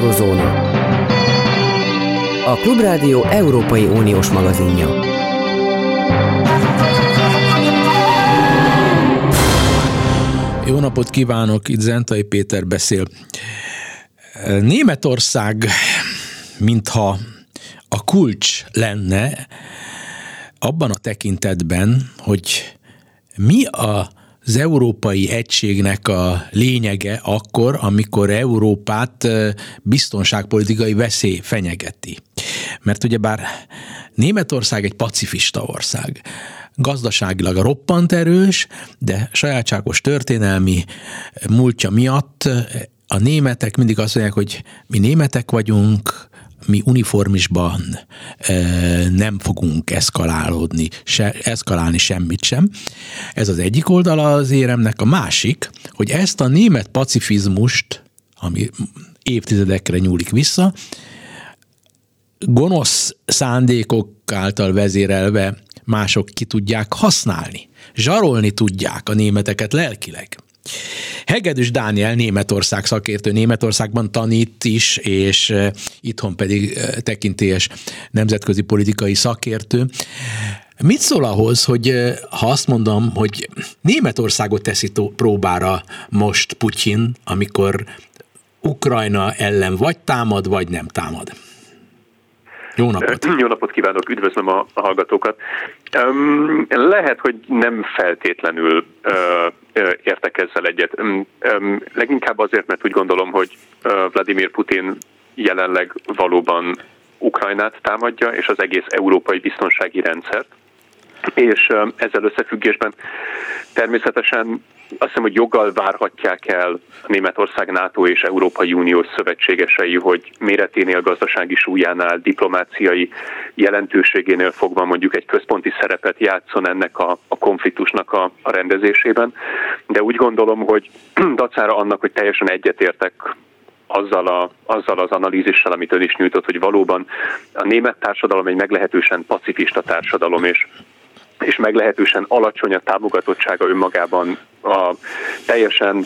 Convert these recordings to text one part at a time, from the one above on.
Eurozóna. A Klubrádió Európai Uniós magazinja. Jó napot kívánok, itt Zentai Péter beszél. Németország, mintha a kulcs lenne abban a tekintetben, hogy mi a az európai egységnek a lényege akkor, amikor Európát biztonságpolitikai veszély fenyegeti. Mert ugyebár Németország egy pacifista ország gazdaságilag roppant erős, de sajátságos történelmi múltja miatt a németek mindig azt mondják, hogy mi németek vagyunk, mi uniformisban nem fogunk eszkalálódni, se, eszkalálni semmit sem. Ez az egyik oldala az éremnek. A másik, hogy ezt a német pacifizmust, ami évtizedekre nyúlik vissza, gonosz szándékok által vezérelve mások ki tudják használni. Zsarolni tudják a németeket lelkileg. Hegedűs Dániel Németország szakértő, Németországban tanít is, és itthon pedig tekintélyes nemzetközi politikai szakértő. Mit szól ahhoz, hogy ha azt mondom, hogy Németországot teszi próbára most Putyin, amikor Ukrajna ellen vagy támad, vagy nem támad? Jó napot! Jó napot kívánok, üdvözlöm a, hallgatókat. Lehet, hogy nem feltétlenül értek ezzel egyet. Leginkább azért, mert úgy gondolom, hogy Vladimir Putin jelenleg valóban Ukrajnát támadja, és az egész európai biztonsági rendszert. És ezzel összefüggésben természetesen azt hiszem, hogy joggal várhatják el Németország NATO és Európai Uniós szövetségesei, hogy méreténél, gazdasági súlyánál, diplomáciai jelentőségénél fogva mondjuk egy központi szerepet játszon ennek a, a konfliktusnak a, a rendezésében. De úgy gondolom, hogy dacára annak, hogy teljesen egyetértek azzal, a, azzal az analízissel, amit ön is nyújtott, hogy valóban a német társadalom egy meglehetősen pacifista társadalom, és és meglehetősen alacsony a támogatottsága önmagában. A teljesen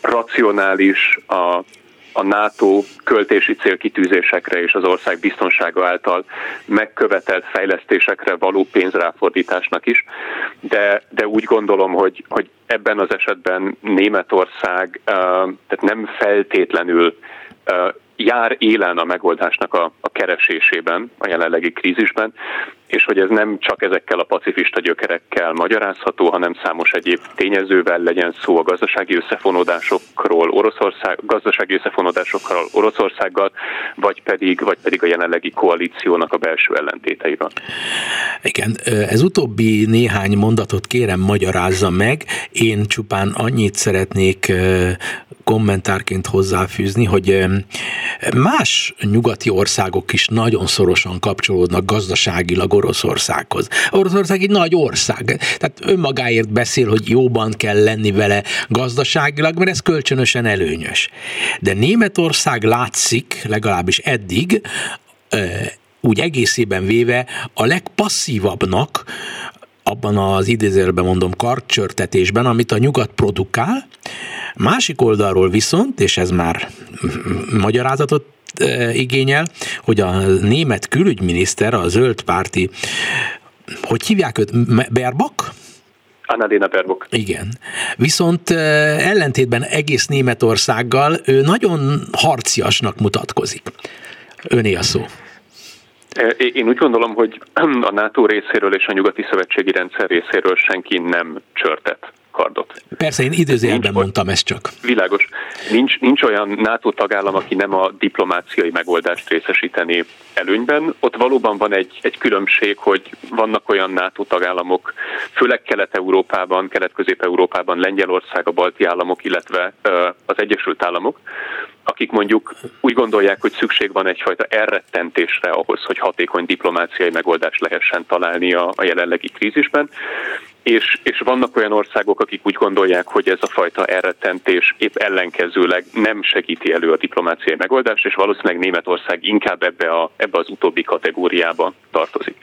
racionális, a, a NATO költési célkitűzésekre és az ország biztonsága által megkövetelt fejlesztésekre való pénzráfordításnak is, de, de úgy gondolom, hogy, hogy ebben az esetben Németország tehát nem feltétlenül jár élen a megoldásnak a, a keresésében, a jelenlegi krízisben, és hogy ez nem csak ezekkel a pacifista gyökerekkel magyarázható, hanem számos egyéb tényezővel legyen szó a gazdasági összefonódásokról Oroszország, gazdasági összefonódásokról Oroszországgal, vagy pedig, vagy pedig a jelenlegi koalíciónak a belső ellentéteiről. Igen, ez utóbbi néhány mondatot kérem magyarázza meg. Én csupán annyit szeretnék kommentárként hozzáfűzni, hogy más nyugati országok is nagyon szorosan kapcsolódnak gazdaságilag Oroszországhoz. Oroszország egy nagy ország, tehát önmagáért beszél, hogy jóban kell lenni vele gazdaságilag, mert ez kölcsönösen előnyös. De Németország látszik, legalábbis eddig, úgy egészében véve a legpasszívabbnak abban az idézőjelben mondom karcsörtetésben, amit a nyugat produkál, másik oldalról viszont, és ez már magyarázatot igényel, hogy a német külügyminiszter, a zöld párti, hogy hívják őt, Berbak? Annalena Baerbock. Igen. Viszont ellentétben egész Németországgal ő nagyon harciasnak mutatkozik. Öné a szó. Én úgy gondolom, hogy a NATO részéről és a nyugati szövetségi rendszer részéről senki nem csörtet kardot. Persze, én időzőjelben mondtam ezt csak. Világos. Nincs, nincs olyan NATO tagállam, aki nem a diplomáciai megoldást részesíteni előnyben. Ott valóban van egy, egy különbség, hogy vannak olyan NATO tagállamok, főleg Kelet-Európában, Kelet-Közép-Európában, Lengyelország, a balti államok, illetve az Egyesült Államok, akik mondjuk úgy gondolják, hogy szükség van egyfajta elrettentésre ahhoz, hogy hatékony diplomáciai megoldást lehessen találni a, a jelenlegi krízisben, és, és vannak olyan országok, akik úgy gondolják, hogy ez a fajta elrettentés épp ellenkezőleg nem segíti elő a diplomáciai megoldást, és valószínűleg Németország inkább ebbe, a, ebbe az utóbbi kategóriába tartozik.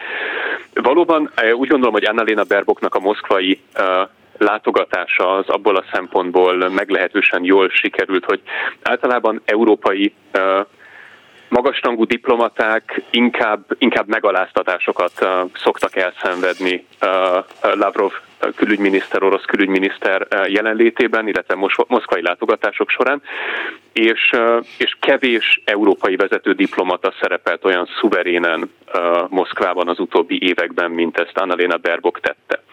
Valóban eh, úgy gondolom, hogy Annalena Berboknak a moszkvai uh, látogatása az abból a szempontból meglehetősen jól sikerült, hogy általában európai uh, magasrangú diplomaták inkább, inkább megaláztatásokat szoktak elszenvedni Lavrov külügyminiszter, orosz külügyminiszter jelenlétében, illetve moszkvai látogatások során, és, és kevés európai vezető diplomata szerepelt olyan szuverénen Moszkvában az utóbbi években, mint ezt Annalena Baerbock tette.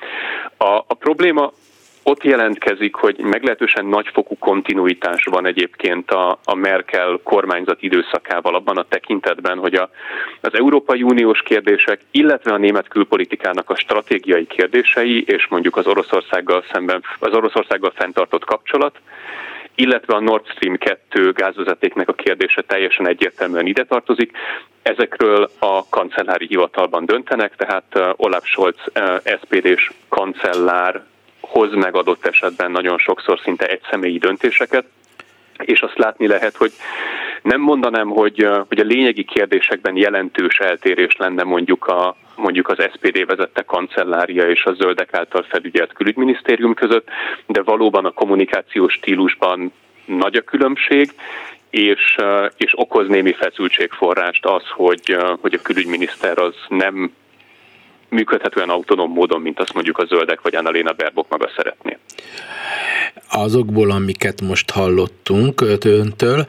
A, a probléma ott jelentkezik, hogy meglehetősen nagyfokú kontinuitás van egyébként a, a Merkel kormányzat időszakával abban a tekintetben, hogy a, az Európai Uniós kérdések, illetve a német külpolitikának a stratégiai kérdései, és mondjuk az Oroszországgal szemben, az Oroszországgal fenntartott kapcsolat, illetve a Nord Stream 2 gázvezetéknek a kérdése teljesen egyértelműen ide tartozik. Ezekről a kancellári hivatalban döntenek, tehát uh, Olaf Scholz uh, SPD-s kancellár hoz meg adott esetben nagyon sokszor szinte egyszemélyi döntéseket, és azt látni lehet, hogy nem mondanám, hogy, hogy a lényegi kérdésekben jelentős eltérés lenne mondjuk, a, mondjuk az SPD vezette kancellária és a zöldek által felügyelt külügyminisztérium között, de valóban a kommunikációs stílusban nagy a különbség, és, és okoz némi feszültségforrást az, hogy, hogy a külügyminiszter az nem működhetően autonóm módon, mint azt mondjuk a zöldek vagy Annalena Baerbock maga szeretné. Azokból, amiket most hallottunk öntől,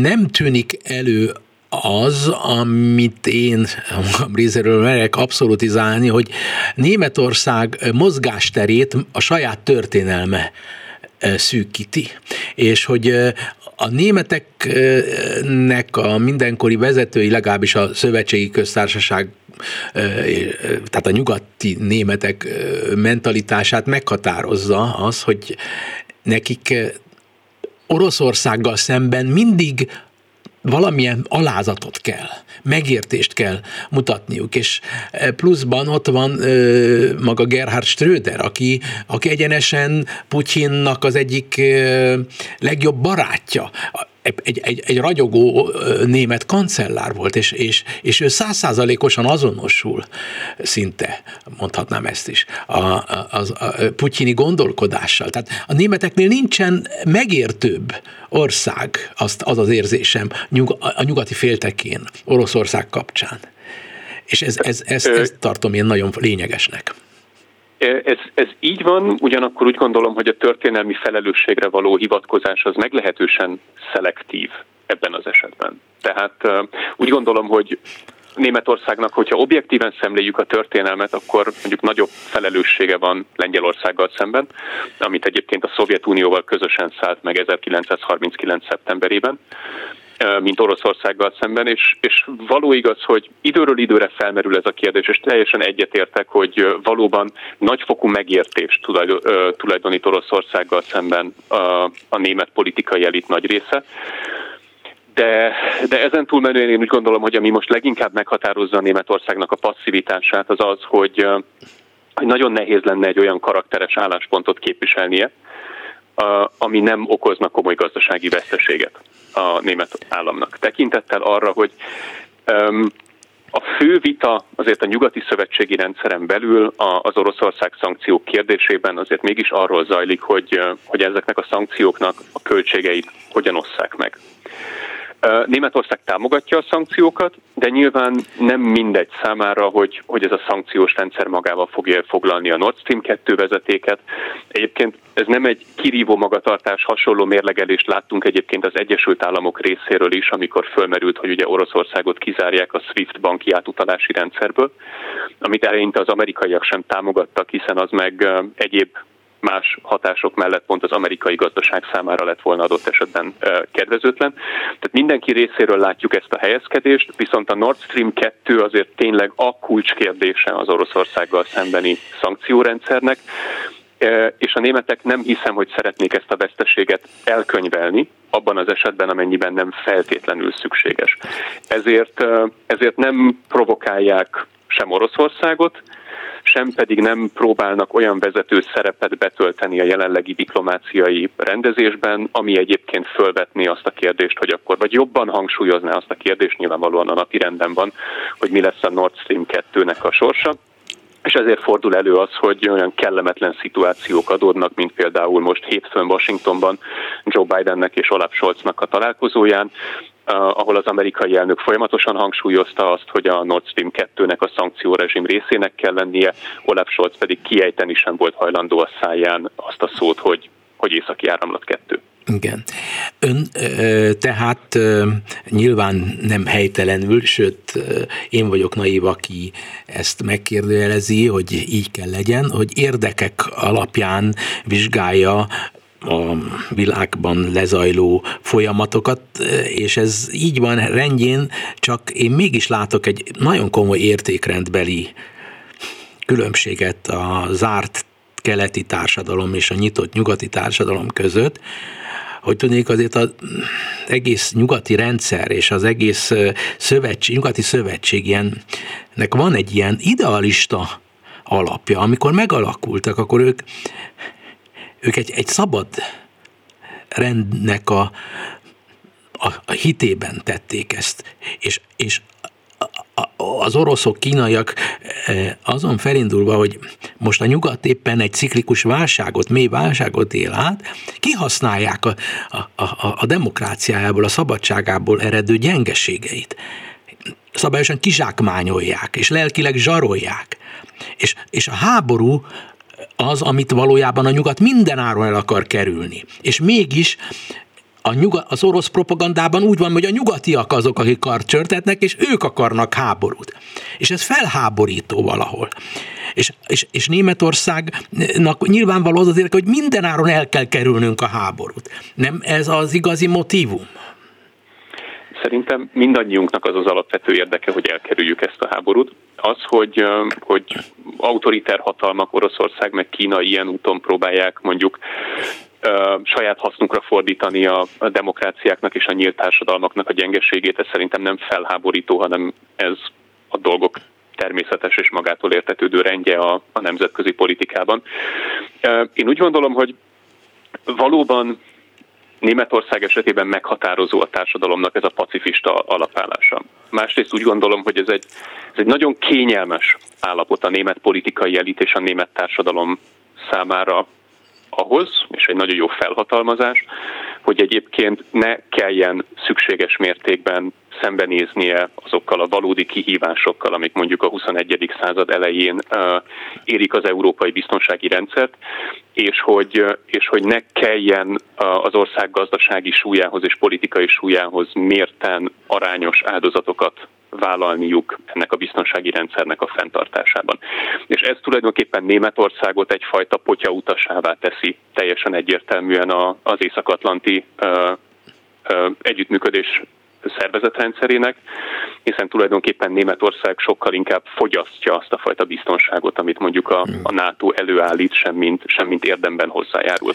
nem tűnik elő az, amit én magam részéről merek abszolutizálni, hogy Németország mozgásterét a saját történelme szűkíti, és hogy a németeknek a mindenkori vezetői, legalábbis a szövetségi köztársaság tehát a nyugati németek mentalitását meghatározza az, hogy nekik Oroszországgal szemben mindig valamilyen alázatot kell, megértést kell mutatniuk, és pluszban ott van ö, maga Gerhard Ströder, aki, aki egyenesen Putyinnak az egyik ö, legjobb barátja egy, egy, egy ragyogó német kancellár volt, és, és, és ő százszázalékosan azonosul szinte, mondhatnám ezt is, a, a, a, a putyini gondolkodással. Tehát a németeknél nincsen megértőbb ország, azt, az az érzésem, nyug, a nyugati féltekén, Oroszország kapcsán. És ez, ez, ez, ezt tartom én nagyon lényegesnek. Ez, ez így van, ugyanakkor úgy gondolom, hogy a történelmi felelősségre való hivatkozás az meglehetősen szelektív ebben az esetben. Tehát úgy gondolom, hogy Németországnak, hogyha objektíven szemléljük a történelmet, akkor mondjuk nagyobb felelőssége van Lengyelországgal szemben, amit egyébként a Szovjetunióval közösen szállt meg 1939. szeptemberében mint Oroszországgal szemben, és, és való igaz, hogy időről időre felmerül ez a kérdés, és teljesen egyetértek, hogy valóban nagyfokú megértést tulajdonít Oroszországgal szemben a, a német politikai elit nagy része. De, de ezen túlmenően én úgy gondolom, hogy ami most leginkább meghatározza a Németországnak a passzivitását, az az, hogy, hogy nagyon nehéz lenne egy olyan karakteres álláspontot képviselnie, ami nem okozna komoly gazdasági veszteséget a német államnak. Tekintettel arra, hogy a fő vita azért a nyugati szövetségi rendszeren belül az Oroszország szankciók kérdésében azért mégis arról zajlik, hogy, hogy ezeknek a szankcióknak a költségeit hogyan osszák meg. Németország támogatja a szankciókat, de nyilván nem mindegy számára, hogy, hogy ez a szankciós rendszer magával fogja foglalni a Nord Stream 2 vezetéket. Egyébként ez nem egy kirívó magatartás, hasonló mérlegelést láttunk egyébként az Egyesült Államok részéről is, amikor fölmerült, hogy ugye Oroszországot kizárják a SWIFT banki átutalási rendszerből, amit eleinte az amerikaiak sem támogattak, hiszen az meg egyéb más hatások mellett pont az amerikai gazdaság számára lett volna adott esetben kedvezőtlen. Tehát mindenki részéről látjuk ezt a helyezkedést, viszont a Nord Stream 2 azért tényleg a kulcskérdése az Oroszországgal szembeni szankciórendszernek, és a németek nem hiszem, hogy szeretnék ezt a veszteséget elkönyvelni, abban az esetben, amennyiben nem feltétlenül szükséges. Ezért, ezért nem provokálják sem Oroszországot, sem pedig nem próbálnak olyan vezető szerepet betölteni a jelenlegi diplomáciai rendezésben, ami egyébként fölvetni azt a kérdést, hogy akkor, vagy jobban hangsúlyozná azt a kérdést, nyilvánvalóan a napi renden van, hogy mi lesz a Nord Stream 2-nek a sorsa. És ezért fordul elő az, hogy olyan kellemetlen szituációk adódnak, mint például most hétfőn Washingtonban Joe Bidennek és Olaf Scholznak a találkozóján, ahol az amerikai elnök folyamatosan hangsúlyozta azt, hogy a Nord Stream 2-nek a szankciórezsim részének kell lennie, Olaf Scholz pedig kiejteni sem volt hajlandó a száján azt a szót, hogy, hogy északi áramlat 2. Igen. Ön tehát nyilván nem helytelenül, sőt én vagyok naív, aki ezt megkérdőjelezi, hogy így kell legyen, hogy érdekek alapján vizsgálja a világban lezajló folyamatokat, és ez így van rendjén, csak én mégis látok egy nagyon komoly értékrendbeli különbséget a zárt keleti társadalom és a nyitott nyugati társadalom között, hogy tudnék azért az egész nyugati rendszer és az egész szövetség, nyugati szövetség ilyennek van egy ilyen idealista alapja. Amikor megalakultak, akkor ők ők egy, egy szabad rendnek a, a, a hitében tették ezt. És, és az oroszok, kínaiak e, azon felindulva, hogy most a nyugat éppen egy ciklikus válságot, mély válságot él át, kihasználják a, a, a, a demokráciájából, a szabadságából eredő gyengeségeit. Szabályosan kizsákmányolják, és lelkileg zsarolják. És, és a háború az, amit valójában a nyugat mindenáron el akar kerülni. És mégis a nyugat, az orosz propagandában úgy van, hogy a nyugatiak azok, akik karcsörtetnek, és ők akarnak háborút. És ez felháborító valahol. És, és, és Németországnak nyilvánvaló az az hogy mindenáron el kell kerülnünk a háborút. Nem ez az igazi motivum? Szerintem mindannyiunknak az az alapvető érdeke, hogy elkerüljük ezt a háborút. Az, hogy, hogy autoriter hatalmak, Oroszország meg Kína ilyen úton próbálják mondjuk saját hasznunkra fordítani a demokráciáknak és a nyílt társadalmaknak a gyengeségét, ez szerintem nem felháborító, hanem ez a dolgok természetes és magától értetődő rendje a, a nemzetközi politikában. Én úgy gondolom, hogy valóban Németország esetében meghatározó a társadalomnak ez a pacifista alapállása. Másrészt úgy gondolom, hogy ez egy, ez egy nagyon kényelmes állapot a német politikai elit és a német társadalom számára ahhoz, és egy nagyon jó felhatalmazás, hogy egyébként ne kelljen szükséges mértékben szembenéznie azokkal a valódi kihívásokkal, amik mondjuk a 21. század elején érik az európai biztonsági rendszert, és hogy, és hogy ne kelljen az ország gazdasági súlyához és politikai súlyához mérten arányos áldozatokat vállalniuk ennek a biztonsági rendszernek a fenntartásában. És ez tulajdonképpen Németországot egyfajta potyautasává teszi teljesen egyértelműen az észak-atlanti együttműködés szervezetrendszerének, hiszen tulajdonképpen Németország sokkal inkább fogyasztja azt a fajta biztonságot, amit mondjuk a, a NATO előállít, semmint, semmint érdemben hozzájárul.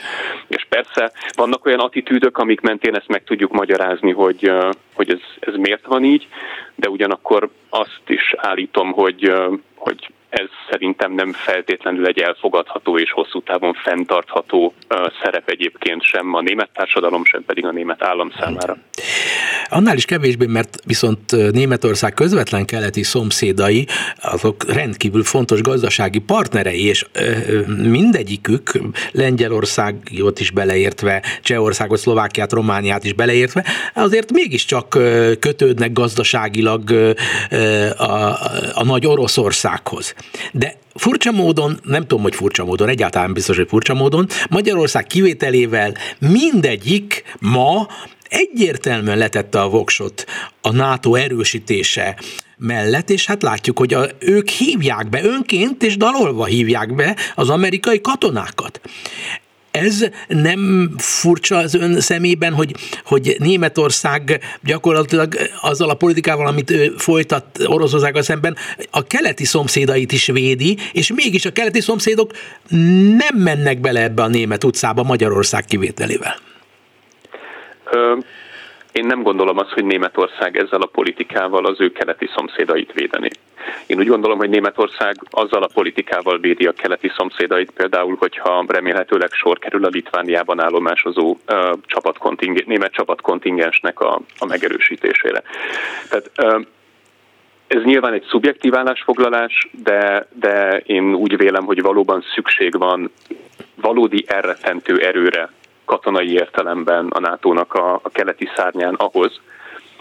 És persze vannak olyan attitűdök, amik mentén ezt meg tudjuk magyarázni, hogy, hogy ez, ez miért van így, de ugyanakkor azt is állítom, hogy, hogy ez szerintem nem feltétlenül egy elfogadható és hosszú távon fenntartható szerep egyébként sem a német társadalom, sem pedig a német állam számára. Annál is kevésbé, mert viszont Németország közvetlen keleti szomszédai, azok rendkívül fontos gazdasági partnerei, és mindegyikük, Lengyelországot is beleértve, Csehországot, Szlovákiát, Romániát is beleértve, azért mégiscsak kötődnek gazdaságilag a, a, a nagy Oroszországhoz. De furcsa módon, nem tudom, hogy furcsa módon, egyáltalán biztos, hogy furcsa módon, Magyarország kivételével mindegyik ma egyértelműen letette a voksot a NATO erősítése mellett, és hát látjuk, hogy a, ők hívják be önként, és dalolva hívják be az amerikai katonákat. Ez nem furcsa az ön szemében, hogy, hogy Németország gyakorlatilag azzal a politikával, amit ő folytat Oroszországgal szemben, a keleti szomszédait is védi, és mégis a keleti szomszédok nem mennek bele ebbe a német utcába Magyarország kivételével. Én nem gondolom azt, hogy Németország ezzel a politikával az ő keleti szomszédait védeni. Én úgy gondolom, hogy Németország azzal a politikával védi a keleti szomszédait, például, hogyha remélhetőleg sor kerül a Litvániában állomásozó uh, csapatkonting- német csapatkontingensnek a, a megerősítésére. Tehát uh, ez nyilván egy szubjektív állásfoglalás, de, de én úgy vélem, hogy valóban szükség van valódi elrettentő erőre katonai értelemben a NATO-nak a, a keleti szárnyán ahhoz,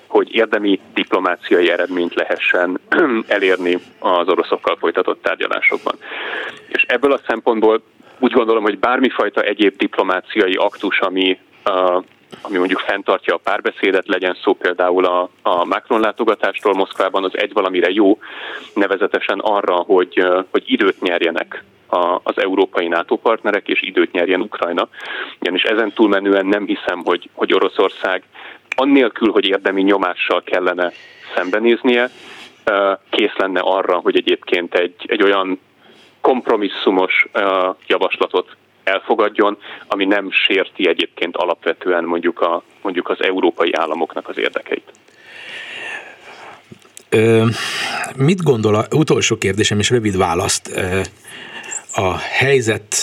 hogy érdemi diplomáciai eredményt lehessen elérni az oroszokkal folytatott tárgyalásokban. És ebből a szempontból úgy gondolom, hogy bármifajta egyéb diplomáciai aktus, ami ami mondjuk fenntartja a párbeszédet, legyen szó például a, a Macron látogatástól Moszkvában, az egy valamire jó, nevezetesen arra, hogy, hogy időt nyerjenek a, az európai NATO partnerek, és időt nyerjen Ukrajna. Ugyanis ezen túlmenően nem hiszem, hogy, hogy Oroszország annélkül, hogy érdemi nyomással kellene szembenéznie, kész lenne arra, hogy egyébként egy, egy olyan kompromisszumos javaslatot elfogadjon, ami nem sérti egyébként alapvetően mondjuk, a, mondjuk az európai államoknak az érdekeit. Ö, mit gondol, utolsó kérdésem és rövid választ, ö, a helyzet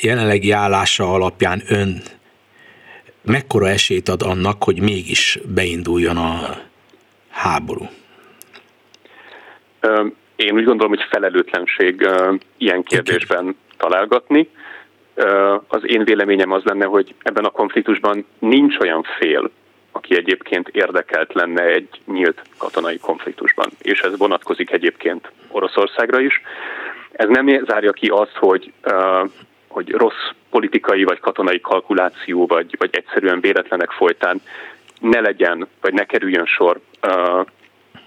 jelenlegi állása alapján ön mekkora esélyt ad annak, hogy mégis beinduljon a háború? Én úgy gondolom, hogy felelőtlenség ilyen kérdésben találgatni. Az én véleményem az lenne, hogy ebben a konfliktusban nincs olyan fél, aki egyébként érdekelt lenne egy nyílt katonai konfliktusban. És ez vonatkozik egyébként Oroszországra is. Ez nem zárja ki azt, hogy, hogy rossz politikai vagy katonai kalkuláció, vagy, vagy egyszerűen véletlenek folytán ne legyen, vagy ne kerüljön sor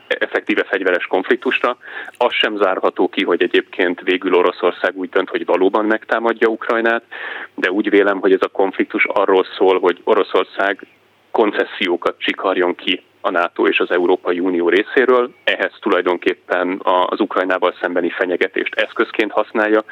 effektíve fegyveres konfliktusra. Az sem zárható ki, hogy egyébként végül Oroszország úgy dönt, hogy valóban megtámadja Ukrajnát, de úgy vélem, hogy ez a konfliktus arról szól, hogy Oroszország koncesziókat csikarjon ki a NATO és az Európai Unió részéről. Ehhez tulajdonképpen az Ukrajnával szembeni fenyegetést eszközként használja,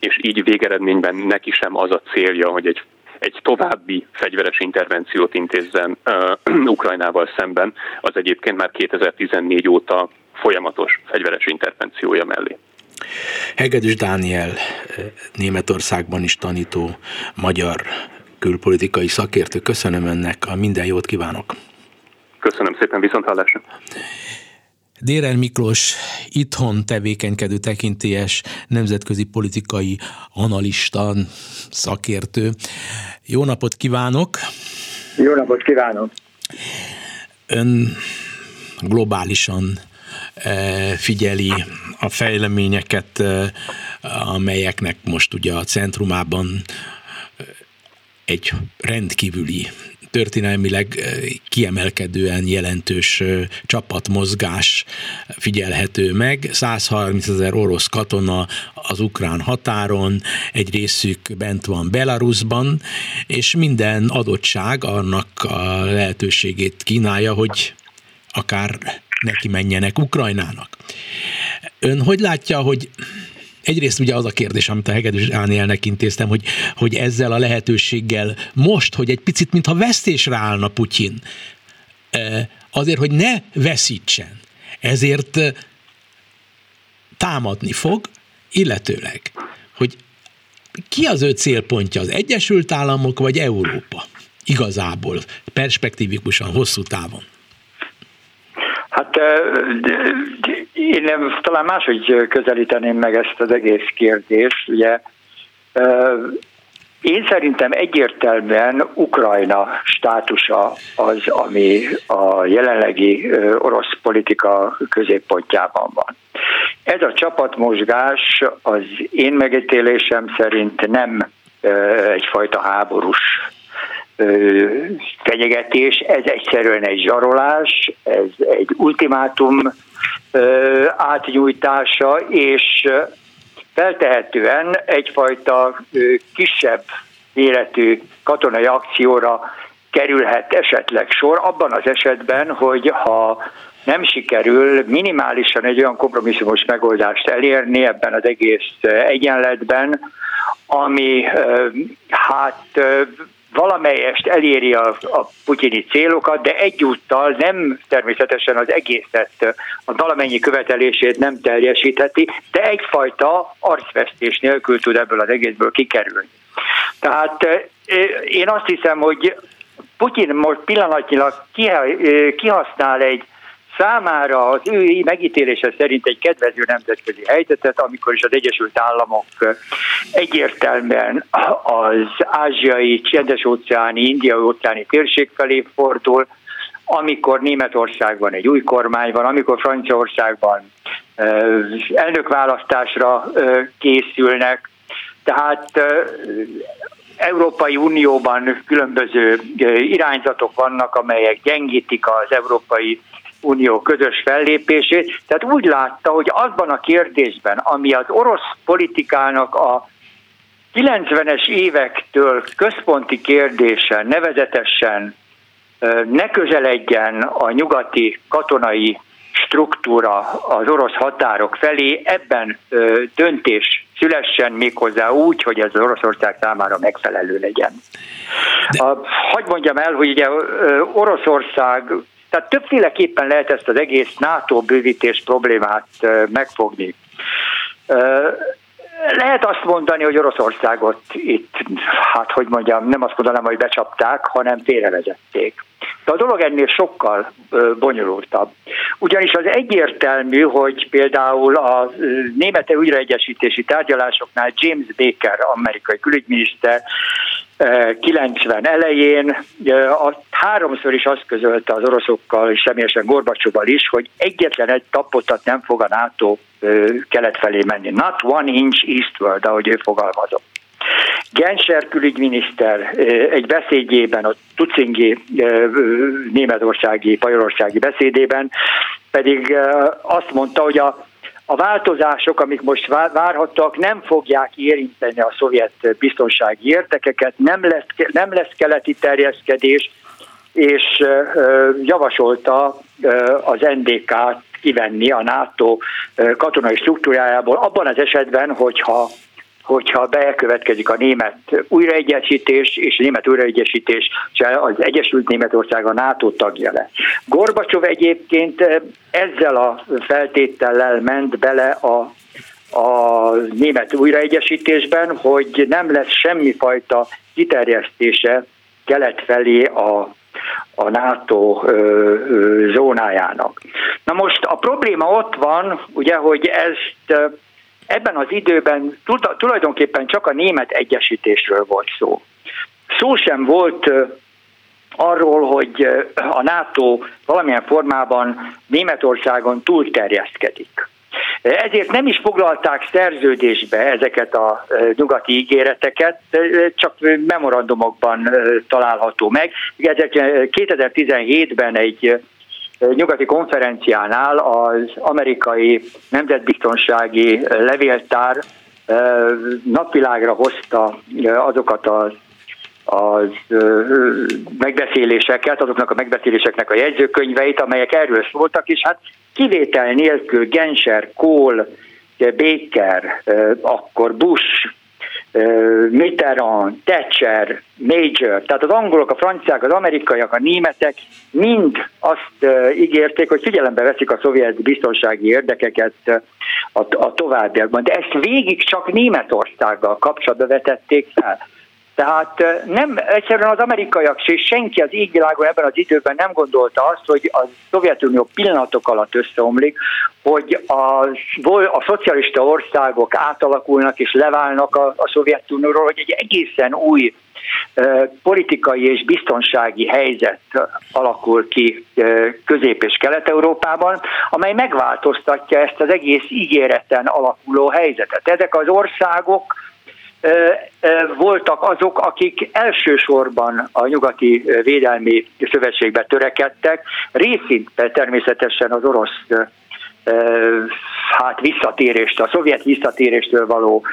és így végeredményben neki sem az a célja, hogy egy egy további fegyveres intervenciót intézzen uh, Ukrajnával szemben, az egyébként már 2014 óta folyamatos fegyveres intervenciója mellé. Hegedűs Dániel, Németországban is tanító magyar külpolitikai szakértő. Köszönöm önnek, a minden jót kívánok! Köszönöm szépen, viszont hallásra! Déren Miklós itthon tevékenykedő tekintélyes nemzetközi politikai analista, szakértő. Jó napot kívánok! Jó napot kívánok! Ön globálisan eh, figyeli a fejleményeket, eh, amelyeknek most ugye a centrumában eh, egy rendkívüli történelmileg eh, kiemelkedően jelentős eh, csapatmozgás figyelhető meg. 130 ezer orosz katona az ukrán határon, egy részük bent van Belarusban, és minden adottság annak a lehetőségét kínálja, hogy akár neki menjenek Ukrajnának. Ön hogy látja, hogy egyrészt ugye az a kérdés, amit a Hegedűs Dánielnek intéztem, hogy, hogy ezzel a lehetőséggel most, hogy egy picit mintha vesztésre állna Putyin, azért, hogy ne veszítsen, ezért támadni fog, illetőleg, hogy ki az ő célpontja, az Egyesült Államok vagy Európa? Igazából, perspektívikusan, hosszú távon. Hát én talán máshogy közelíteném meg ezt az egész kérdést. Ugye én szerintem egyértelműen Ukrajna státusa az, ami a jelenlegi orosz politika középpontjában van. Ez a csapatmozgás az én megítélésem szerint nem egyfajta háborús fenyegetés, ez egyszerűen egy zsarolás, ez egy ultimátum átnyújtása, és feltehetően egyfajta kisebb életű katonai akcióra kerülhet esetleg sor, abban az esetben, hogy ha nem sikerül minimálisan egy olyan kompromisszumos megoldást elérni ebben az egész egyenletben, ami hát valamelyest eléri a, a putyini célokat, de egyúttal nem természetesen az egészet, a valamennyi követelését nem teljesítheti, de egyfajta arcvesztés nélkül tud ebből az egészből kikerülni. Tehát én azt hiszem, hogy Putyin most pillanatnyilag kihasznál egy számára az ő megítélése szerint egy kedvező nemzetközi helyzetet, amikor is az Egyesült Államok egyértelműen az ázsiai, csendes óceáni, indiai óceáni térség felé fordul, amikor Németországban egy új kormány van, amikor Franciaországban elnökválasztásra készülnek, tehát Európai Unióban különböző irányzatok vannak, amelyek gyengítik az Európai Unió közös fellépését. Tehát úgy látta, hogy azban a kérdésben, ami az orosz politikának a 90-es évektől központi kérdése, nevezetesen ne közeledjen a nyugati katonai struktúra az orosz határok felé, ebben döntés szülessen méghozzá úgy, hogy ez az Oroszország számára megfelelő legyen. De... A, hagy mondjam el, hogy ugye Oroszország, tehát többféleképpen lehet ezt az egész NATO bővítés problémát megfogni. Lehet azt mondani, hogy Oroszországot itt, hát hogy mondjam, nem azt mondanám, hogy becsapták, hanem félrevezették. De a dolog ennél sokkal bonyolultabb. Ugyanis az egyértelmű, hogy például a német újraegyesítési tárgyalásoknál James Baker, amerikai külügyminiszter, 90 elején a, háromszor is azt közölte az oroszokkal és személyesen Gorbacsóval is, hogy egyetlen egy tapotat nem fog a NATO kelet felé menni. Not one inch eastward, ahogy ő fogalmazott. Genscher külügyminiszter egy beszédjében, a Tucingi németországi, bajorországi beszédében pedig azt mondta, hogy a a változások, amik most várhattak, nem fogják érinteni a szovjet biztonsági értekeket, nem lesz, nem lesz keleti terjeszkedés, és javasolta az NDK-t kivenni a NATO katonai struktúrájából, abban az esetben, hogyha hogyha bekövetkezik a német újraegyesítés, és a német újraegyesítés az Egyesült Németország a NATO tagja lesz. Gorbacsov egyébként ezzel a feltétellel ment bele a a német újraegyesítésben, hogy nem lesz semmifajta kiterjesztése kelet felé a, a NATO ö, ö, zónájának. Na most a probléma ott van, ugye, hogy ezt Ebben az időben tulajdonképpen csak a német egyesítésről volt szó. Szó sem volt arról, hogy a NATO valamilyen formában Németországon túlterjeszkedik. Ezért nem is foglalták szerződésbe ezeket a nyugati ígéreteket, csak memorandumokban található meg. 2017-ben egy nyugati konferenciánál az amerikai nemzetbiztonsági levéltár napvilágra hozta azokat az az megbeszéléseket, azoknak a megbeszéléseknek a jegyzőkönyveit, amelyek erről szóltak, és hát kivétel nélkül Genscher, Kohl, Baker, akkor Bush, Mitterrand, Thatcher, Major, tehát az angolok, a franciák, az amerikaiak, a németek mind azt ígérték, hogy figyelembe veszik a szovjet biztonsági érdekeket a, továbbiakban. De ezt végig csak Németországgal kapcsolatban vetették fel. Tehát nem egyszerűen az amerikaiak és senki az égvilágon ebben az időben nem gondolta azt, hogy a Szovjetunió pillanatok alatt összeomlik, hogy a, a szocialista országok átalakulnak és leválnak a, a Szovjetunióról, hogy egy egészen új politikai és biztonsági helyzet alakul ki Közép- és Kelet-Európában, amely megváltoztatja ezt az egész ígéreten alakuló helyzetet. Ezek az országok voltak azok, akik elsősorban a nyugati védelmi szövetségbe törekedtek, részint természetesen az orosz hát visszatérést, a szovjet visszatéréstől való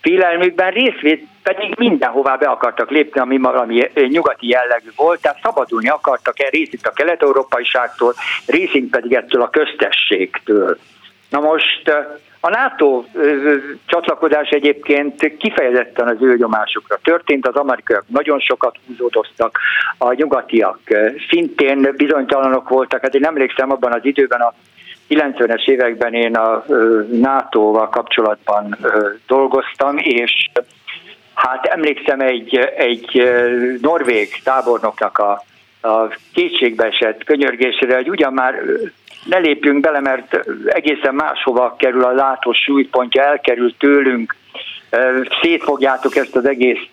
félelmükben, részvét pedig mindenhová be akartak lépni, ami valami nyugati jellegű volt, tehát szabadulni akartak el részint a kelet-európaiságtól, részint pedig ettől a köztességtől. Na most a NATO csatlakozás egyébként kifejezetten az ő nyomásukra történt, az amerikaiak nagyon sokat húzódoztak, a nyugatiak szintén bizonytalanok voltak, hát én emlékszem abban az időben a 90-es években én a NATO-val kapcsolatban dolgoztam, és hát emlékszem egy, egy norvég tábornoknak a, a kétségbeesett könyörgésére, hogy ugyan már ne lépjünk bele, mert egészen máshova kerül a látós súlypontja, elkerül tőlünk szétfogjátok ezt az egész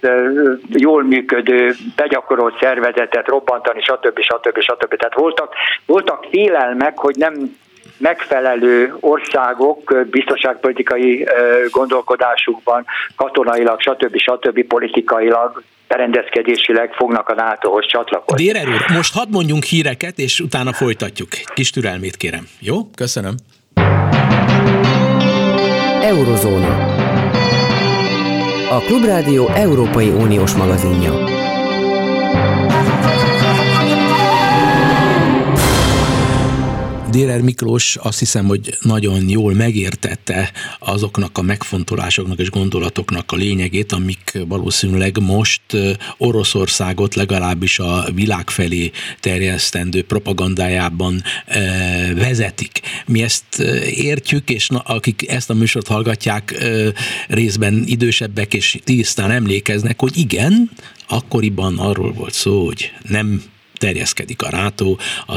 jól működő, begyakorolt szervezetet, robbantani, stb. stb. stb. Tehát voltak, voltak félelmek, hogy nem megfelelő országok biztonságpolitikai gondolkodásukban, katonailag, stb. stb. politikailag berendezkedésileg fognak a NATO-hoz csatlakozni. Dérer úr, most hadd mondjunk híreket, és utána folytatjuk. Kis türelmét kérem. Jó? Köszönöm. Eurozóna. A Klubrádió Európai Uniós magazinja. Dérer Miklós azt hiszem, hogy nagyon jól megértette azoknak a megfontolásoknak és gondolatoknak a lényegét, amik valószínűleg most Oroszországot legalábbis a világ felé terjesztendő propagandájában vezetik. Mi ezt értjük, és akik ezt a műsort hallgatják, részben idősebbek és tisztán emlékeznek, hogy igen, akkoriban arról volt szó, hogy nem terjeszkedik a NATO a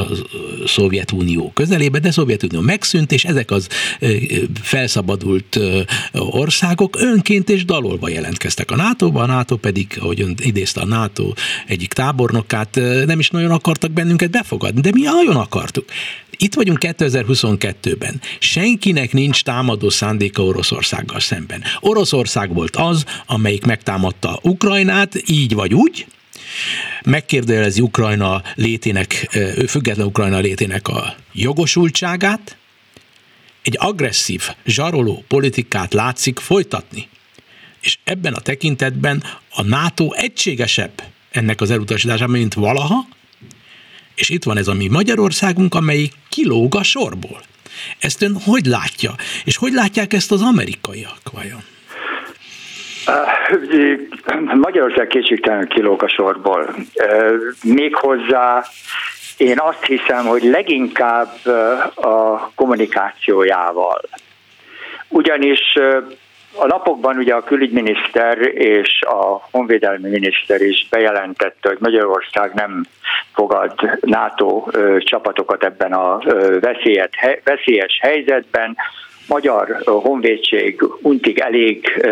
Szovjetunió közelébe, de Szovjetunió megszűnt, és ezek az felszabadult országok önként és dalolva jelentkeztek a NATO-ba, a NATO pedig, ahogy ön idézte a NATO egyik tábornokát, nem is nagyon akartak bennünket befogadni, de mi nagyon akartuk. Itt vagyunk 2022-ben. Senkinek nincs támadó szándéka Oroszországgal szemben. Oroszország volt az, amelyik megtámadta Ukrajnát, így vagy úgy, megkérdőjelezi Ukrajna létének, ő független Ukrajna létének a jogosultságát, egy agresszív, zsaroló politikát látszik folytatni. És ebben a tekintetben a NATO egységesebb ennek az elutasításában, mint valaha, és itt van ez a mi Magyarországunk, amelyik kilóg a sorból. Ezt ön hogy látja? És hogy látják ezt az amerikaiak vajon? Magyarország kétségtelenül kilóg a sorból. Méghozzá én azt hiszem, hogy leginkább a kommunikációjával. Ugyanis a napokban ugye a külügyminiszter és a honvédelmi miniszter is bejelentette, hogy Magyarország nem fogad NATO csapatokat ebben a veszélyes helyzetben, magyar honvédség untig elég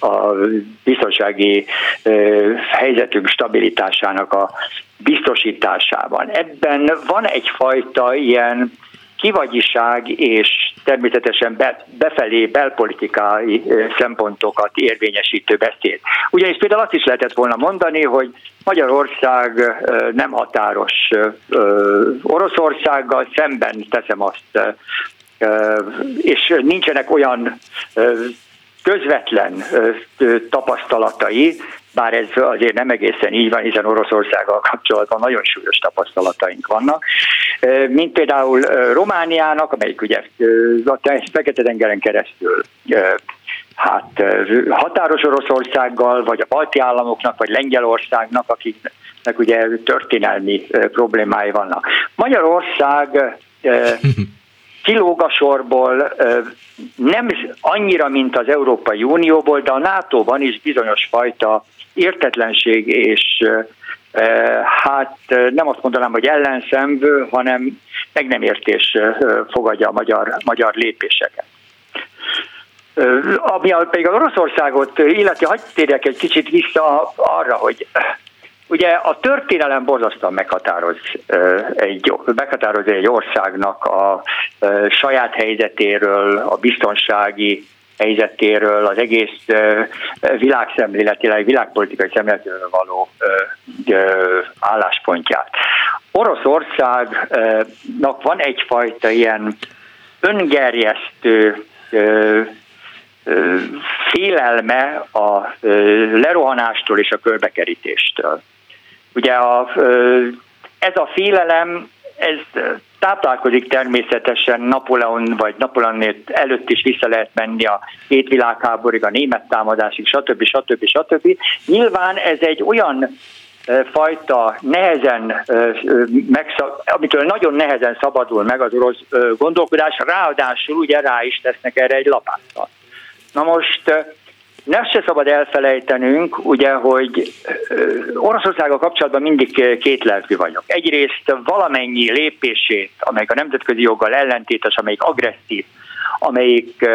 a biztonsági helyzetünk stabilitásának a biztosításában. Ebben van egyfajta ilyen kivagyiság és természetesen be, befelé belpolitikai szempontokat érvényesítő beszéd. Ugyanis például azt is lehetett volna mondani, hogy Magyarország nem határos Oroszországgal, szemben teszem azt és nincsenek olyan közvetlen tapasztalatai, bár ez azért nem egészen így van, hiszen Oroszországgal kapcsolatban nagyon súlyos tapasztalataink vannak, mint például Romániának, amelyik ugye a Fekete-tengeren keresztül hát határos Oroszországgal, vagy a balti államoknak, vagy Lengyelországnak, akiknek ugye történelmi problémái vannak. Magyarország kilóg a sorból, nem annyira, mint az Európai Unióból, de a NATO-ban is bizonyos fajta értetlenség és hát nem azt mondanám, hogy ellenszembő, hanem meg nem értés fogadja a magyar, magyar lépéseket. Ami pedig az Oroszországot illeti, hagyd térjek egy kicsit vissza arra, hogy Ugye a történelem borzasztóan meghatároz egy, meghatároz egy országnak a saját helyzetéről, a biztonsági helyzetéről, az egész világszemléletileg, világpolitikai szemléletéről való álláspontját. Oroszországnak van egyfajta ilyen öngerjesztő félelme a lerohanástól és a körbekerítéstől. Ugye a, ez a félelem, ez táplálkozik természetesen Napóleon vagy Napóleon előtt is vissza lehet menni a két világháborig, a német támadásig, stb. stb. stb. Nyilván ez egy olyan fajta nehezen, amitől nagyon nehezen szabadul meg az orosz gondolkodás, ráadásul ugye rá is tesznek erre egy lapáttal. Na most ne se szabad elfelejtenünk, ugye, hogy Oroszországgal kapcsolatban mindig két lelkű vagyok. Egyrészt valamennyi lépését, amelyik a nemzetközi joggal ellentétes, amelyik agresszív, amelyik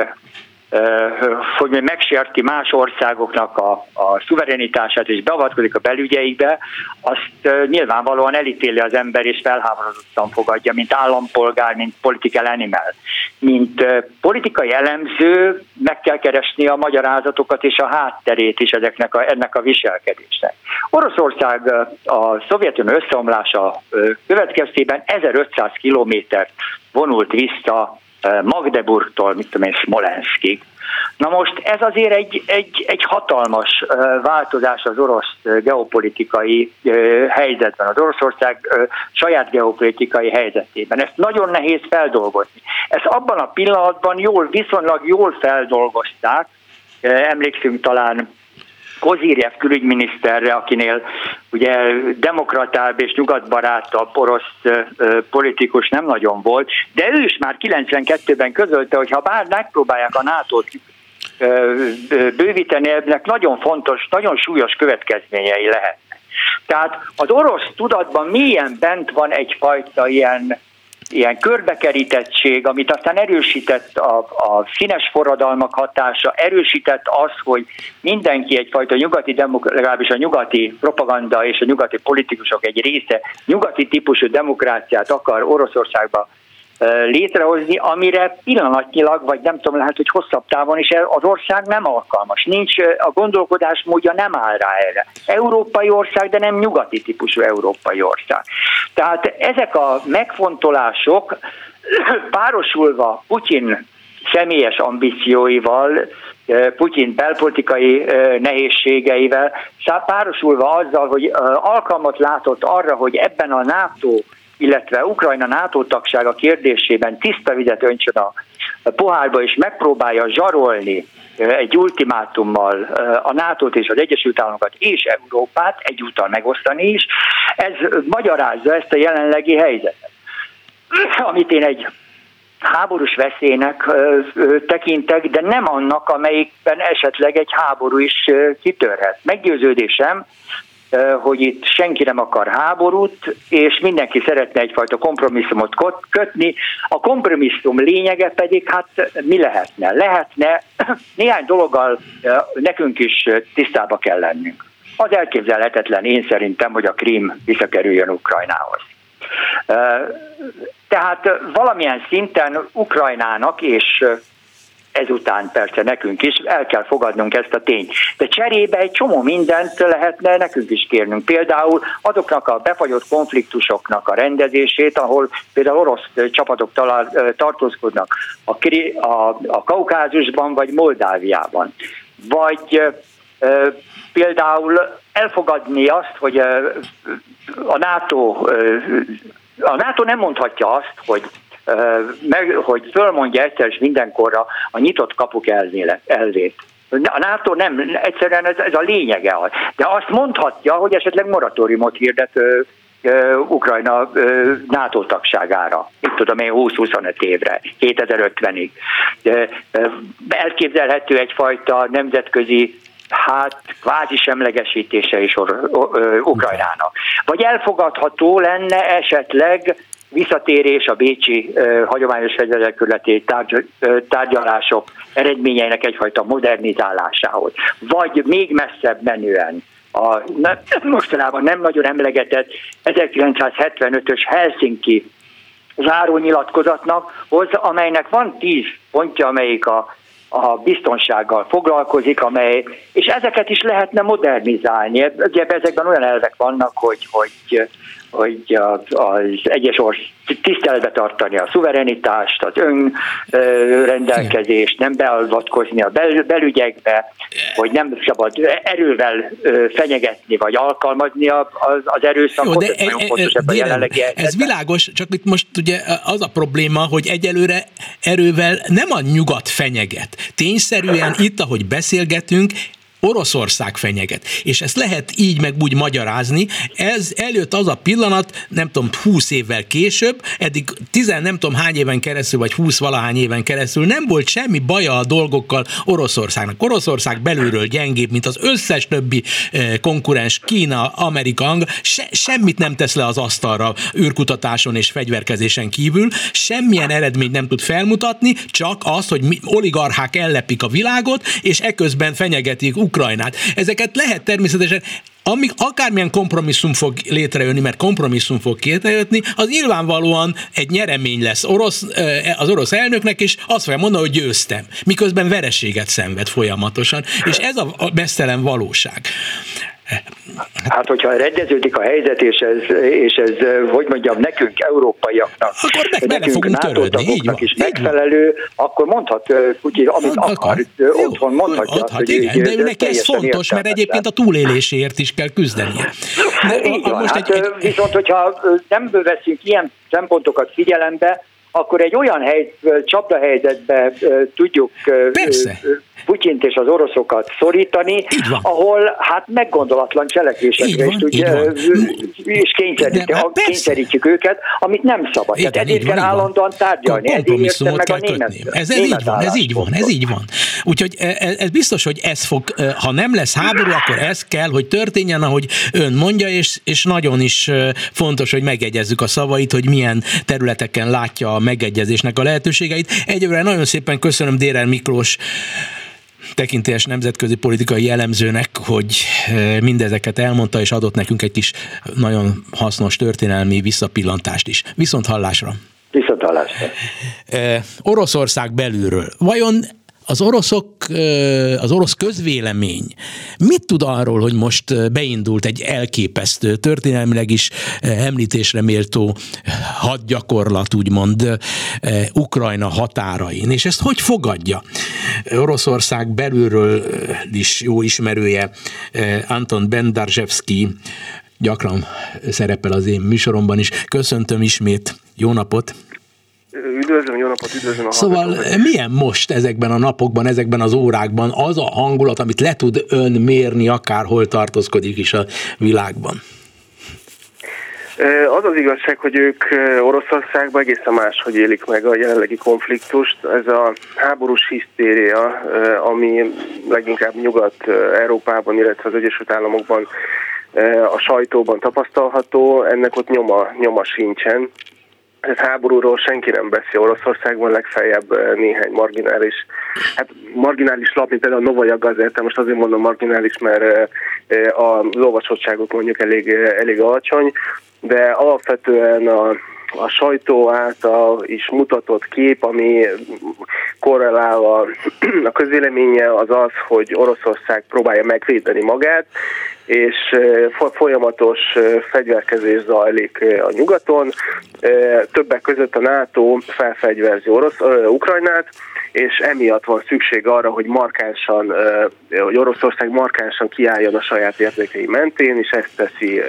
hogy megsérti más országoknak a, a szuverenitását és beavatkozik a belügyeikbe, azt nyilvánvalóan elítéli az ember és felháborodottan fogadja, mint állampolgár, mint political animal. Mint politikai elemző meg kell keresni a magyarázatokat és a hátterét is ezeknek a, ennek a viselkedésnek. Oroszország a Szovjetunió összeomlása következtében 1500 kilométert vonult vissza Magdeburgtól, mit tudom én, Smolenskig. Na most ez azért egy, egy, egy hatalmas változás az orosz geopolitikai helyzetben, az Oroszország saját geopolitikai helyzetében. Ezt nagyon nehéz feldolgozni. Ezt abban a pillanatban jól, viszonylag jól feldolgozták, emlékszünk talán Kozírjev külügyminiszterre, akinél ugye demokratább és nyugatbarátabb orosz politikus nem nagyon volt, de ő is már 92-ben közölte, hogy ha bár megpróbálják a NATO-t bővíteni, ennek nagyon fontos, nagyon súlyos következményei lehet. Tehát az orosz tudatban milyen bent van egyfajta ilyen ilyen körbekerítettség, amit aztán erősített a, a színes forradalmak hatása, erősített az, hogy mindenki egyfajta nyugati, legalábbis a nyugati propaganda és a nyugati politikusok egy része nyugati típusú demokráciát akar Oroszországba létrehozni, amire pillanatnyilag, vagy nem tudom, lehet, hogy hosszabb távon is az ország nem alkalmas. Nincs, a gondolkodás módja nem áll rá erre. Európai ország, de nem nyugati típusú európai ország. Tehát ezek a megfontolások párosulva Putyin személyes ambícióival, Putyin belpolitikai nehézségeivel, párosulva azzal, hogy alkalmat látott arra, hogy ebben a NATO illetve Ukrajna NATO tagsága kérdésében tiszta vizet öntsön a pohárba, és megpróbálja zsarolni egy ultimátummal a nato és az Egyesült Államokat és Európát egyúttal megosztani is, ez magyarázza ezt a jelenlegi helyzetet. Amit én egy háborús veszélynek tekintek, de nem annak, amelyikben esetleg egy háború is kitörhet. Meggyőződésem, hogy itt senki nem akar háborút, és mindenki szeretne egyfajta kompromisszumot kötni. A kompromisszum lényege pedig, hát mi lehetne? Lehetne, néhány dologgal nekünk is tisztába kell lennünk. Az elképzelhetetlen én szerintem, hogy a Krím visszakerüljön Ukrajnához. Tehát valamilyen szinten Ukrajnának és ezután persze nekünk is el kell fogadnunk ezt a tényt. De cserébe egy csomó mindent lehetne nekünk is kérnünk. Például azoknak a befagyott konfliktusoknak a rendezését, ahol például orosz csapatok talál, tartózkodnak a, a, a Kaukázusban vagy Moldáviában. Vagy e, például elfogadni azt, hogy a NATO, a NATO nem mondhatja azt, hogy meg, hogy fölmondja egyszer és mindenkorra a nyitott kapuk elvét. A NATO nem, egyszerűen ez, ez a lényege. De azt mondhatja, hogy esetleg moratóriumot hirdet Ukrajna NATO tagságára. Itt tudom én 20-25 évre, 2050-ig. Elképzelhető egyfajta nemzetközi hát kvázi semlegesítése is Ukrajnának. Vagy elfogadható lenne esetleg visszatérés a bécsi hagyományos fegyverelkületi tárgy, tárgyalások eredményeinek egyfajta modernizálásához. Vagy még messzebb menően a mostanában nem nagyon emlegetett 1975-ös Helsinki zárónyilatkozatnak, hoz, amelynek van tíz pontja, amelyik a a biztonsággal foglalkozik, amely, és ezeket is lehetne modernizálni. Ugye ezekben olyan elvek vannak, hogy, hogy hogy az egyes ország tiszteletbe tartani a szuverenitást, az önrendelkezést, nem beavatkozni a bel, belügyekbe, hogy nem szabad erővel fenyegetni, vagy alkalmazni az, az erőszakot, Jó, de ez nagyon e- fontos ebben a jelenlegi Ez világos, csak itt most ugye az a probléma, hogy egyelőre erővel nem a nyugat fenyeget. Tényszerűen itt, ahogy beszélgetünk, Oroszország fenyeget. És ezt lehet így meg úgy magyarázni. Ez eljött az a pillanat, nem tudom, 20 évvel később, eddig 10 nem tudom hány éven keresztül, vagy 20 valahány éven keresztül nem volt semmi baja a dolgokkal Oroszországnak. Oroszország belülről gyengébb, mint az összes többi eh, konkurens, Kína, Amerika, se, semmit nem tesz le az asztalra űrkutatáson és fegyverkezésen kívül, semmilyen eredményt nem tud felmutatni, csak az, hogy oligarchák ellepik a világot, és eközben fenyegetik Ukrajnát. Ezeket lehet természetesen amíg akármilyen kompromisszum fog létrejönni, mert kompromisszum fog létrejönni, az nyilvánvalóan egy nyeremény lesz orosz, az orosz elnöknek, és azt fogja mondani, hogy győztem, miközben vereséget szenved folyamatosan, és ez a mesztelen valóság. Hát, hogyha rendeződik a helyzet, és ez, és ez hogy mondjam, nekünk, európaiaknak, akkor meg nekünk NATO tagoknak is megfelelő, akkor mondhat, úgy, amit akar, akar otthon mondhatja. Adhat, hogy igen, de neki ez fontos, mert egyébként a túléléséért is kell küzdenie. De, Így van, most hát, egy, egy... Viszont, hogyha nem veszünk ilyen szempontokat figyelembe, akkor egy olyan hely, csapdahelyzetbe tudjuk Persze. Putyint és az oroszokat szorítani, ahol hát meggondolatlan cselekvésekre is tudja, és kényszerítjük, kényszerítjük őket, amit nem szabad. Igen, Tehát ezért kell állandóan tárgyalni. Ezért meg a német, ez, ez, így van, ez így van, ez így van. Úgyhogy ez, e- ez biztos, hogy ez fog, e, ha nem lesz háború, akkor ez kell, hogy történjen, ahogy ön mondja, és, és nagyon is e, fontos, hogy megegyezzük a szavait, hogy milyen területeken látja a megegyezésnek a lehetőségeit. Egyébként nagyon szépen köszönöm Dérer Miklós tekintélyes nemzetközi politikai elemzőnek, hogy eh, mindezeket elmondta, és adott nekünk egy kis nagyon hasznos történelmi visszapillantást is. Viszont hallásra! Viszont hallásra! Eh, Oroszország belülről. Vajon az oroszok, az orosz közvélemény mit tud arról, hogy most beindult egy elképesztő, történelmileg is említésre méltó hadgyakorlat, úgymond Ukrajna határain, és ezt hogy fogadja? Oroszország belülről is jó ismerője Anton Bendarzsevski gyakran szerepel az én műsoromban is. Köszöntöm ismét, jó napot! Üdvözlöm, jó napot, üdvözlöm a Szóval hallgatókat. milyen most ezekben a napokban, ezekben az órákban az a hangulat, amit le tud ön mérni, akárhol tartózkodik is a világban? Az az igazság, hogy ők Oroszországban egészen máshogy élik meg a jelenlegi konfliktust. Ez a háborús hisztéria, ami leginkább Nyugat-Európában, illetve az Egyesült Államokban a sajtóban tapasztalható, ennek ott nyoma, nyoma sincsen ez háborúról senki nem beszél. Oroszországban, legfeljebb eh, néhány marginális, hát marginális lap, mint például a Novaya Gazeta, most azért mondom marginális, mert eh, eh, az olvasottságuk mondjuk elég, elég alacsony, de alapvetően a, a sajtó által is mutatott kép, ami korrelál a, a közvéleménye, az az, hogy Oroszország próbálja megvédeni magát, és folyamatos fegyverkezés zajlik a nyugaton. Többek között a NATO felfegyverzi Orosz, Ukrajnát, és emiatt van szükség arra, hogy markánsan, hogy Oroszország markánsan kiálljon a saját értékei mentén, és ezt teszi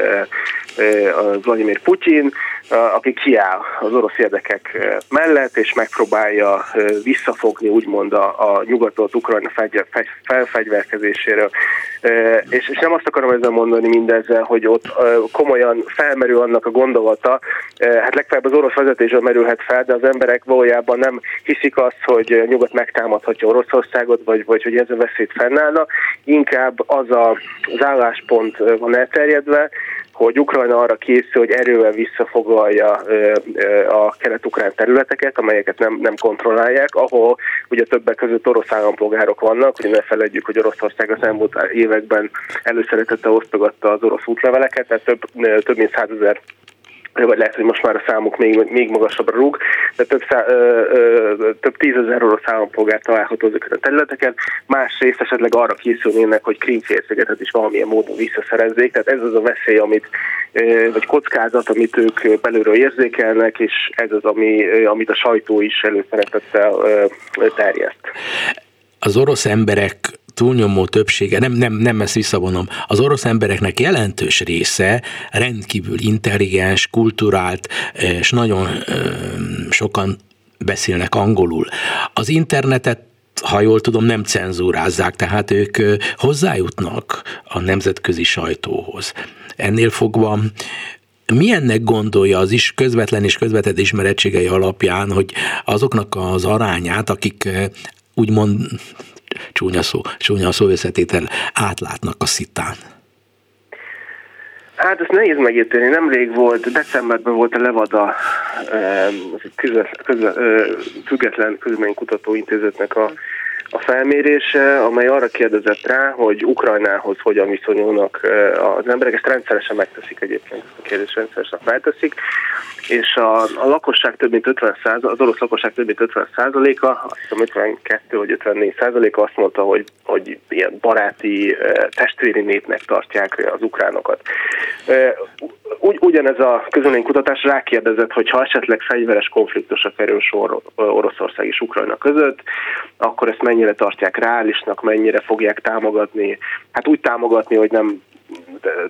Vladimir Putyin, aki kiáll az orosz érdekek mellett, és megpróbálja visszafogni úgymond a, a nyugatot Ukrajna felfegyverkezéséről. És, és nem azt akarom ezzel mondani mindezzel, hogy ott komolyan felmerül annak a gondolata, hát legfeljebb az orosz vezetésről merülhet fel, de az emberek valójában nem hiszik azt, hogy nyugat megtámadhatja Oroszországot, vagy, vagy hogy ez a veszélyt fennállna. Inkább az a, az álláspont van elterjedve, hogy Ukrajna arra készül, hogy erővel visszafoglalja a kelet-ukrán területeket, amelyeket nem, nem kontrollálják, ahol ugye többek között orosz állampolgárok vannak, hogy ne feledjük, hogy Oroszország az elmúlt években előszeretette osztogatta az orosz útleveleket, tehát több, több mint százezer vagy lehet, hogy most már a számuk még, még magasabbra rúg, de több, szá, ö, ö, több tízezer orosz állampolgár található ezeket a területeken. Másrészt esetleg arra készülnének, hogy Krímfélszigetet is valamilyen módon visszaszerezzék. Tehát ez az a veszély, amit, ö, vagy kockázat, amit ők belülről érzékelnek, és ez az, ami, amit a sajtó is előszeretettel terjeszt. Az orosz emberek túlnyomó többsége, nem, nem, nem ezt visszavonom, az orosz embereknek jelentős része rendkívül intelligens, kulturált, és nagyon sokan beszélnek angolul. Az internetet ha jól tudom, nem cenzúrázzák, tehát ők hozzájutnak a nemzetközi sajtóhoz. Ennél fogva milyennek gondolja az is közvetlen és közvetett ismerettségei alapján, hogy azoknak az arányát, akik úgymond csúnya szó, csúnya szó összetétel, átlátnak a szitán? Hát ezt nehéz megérteni. Nemrég volt, decemberben volt a Levada független közménykutatóintézetnek a a felmérése, amely arra kérdezett rá, hogy Ukrajnához hogyan viszonyulnak az emberek, ezt rendszeresen megteszik egyébként, ezt a kérdést rendszeresen megteszik, és a, a lakosság több mint 50 az orosz lakosság több mint 50 százaléka, azt hiszem 52 vagy 54 százaléka azt mondta, hogy, hogy ilyen baráti, testvéri népnek tartják az ukránokat. Ugy, ugyanez a kutatás rákérdezett, hogy ha esetleg fegyveres konfliktusra kerül sor Oroszország és Ukrajna között, akkor ezt mennyire tartják reálisnak, mennyire fogják támogatni. Hát úgy támogatni, hogy nem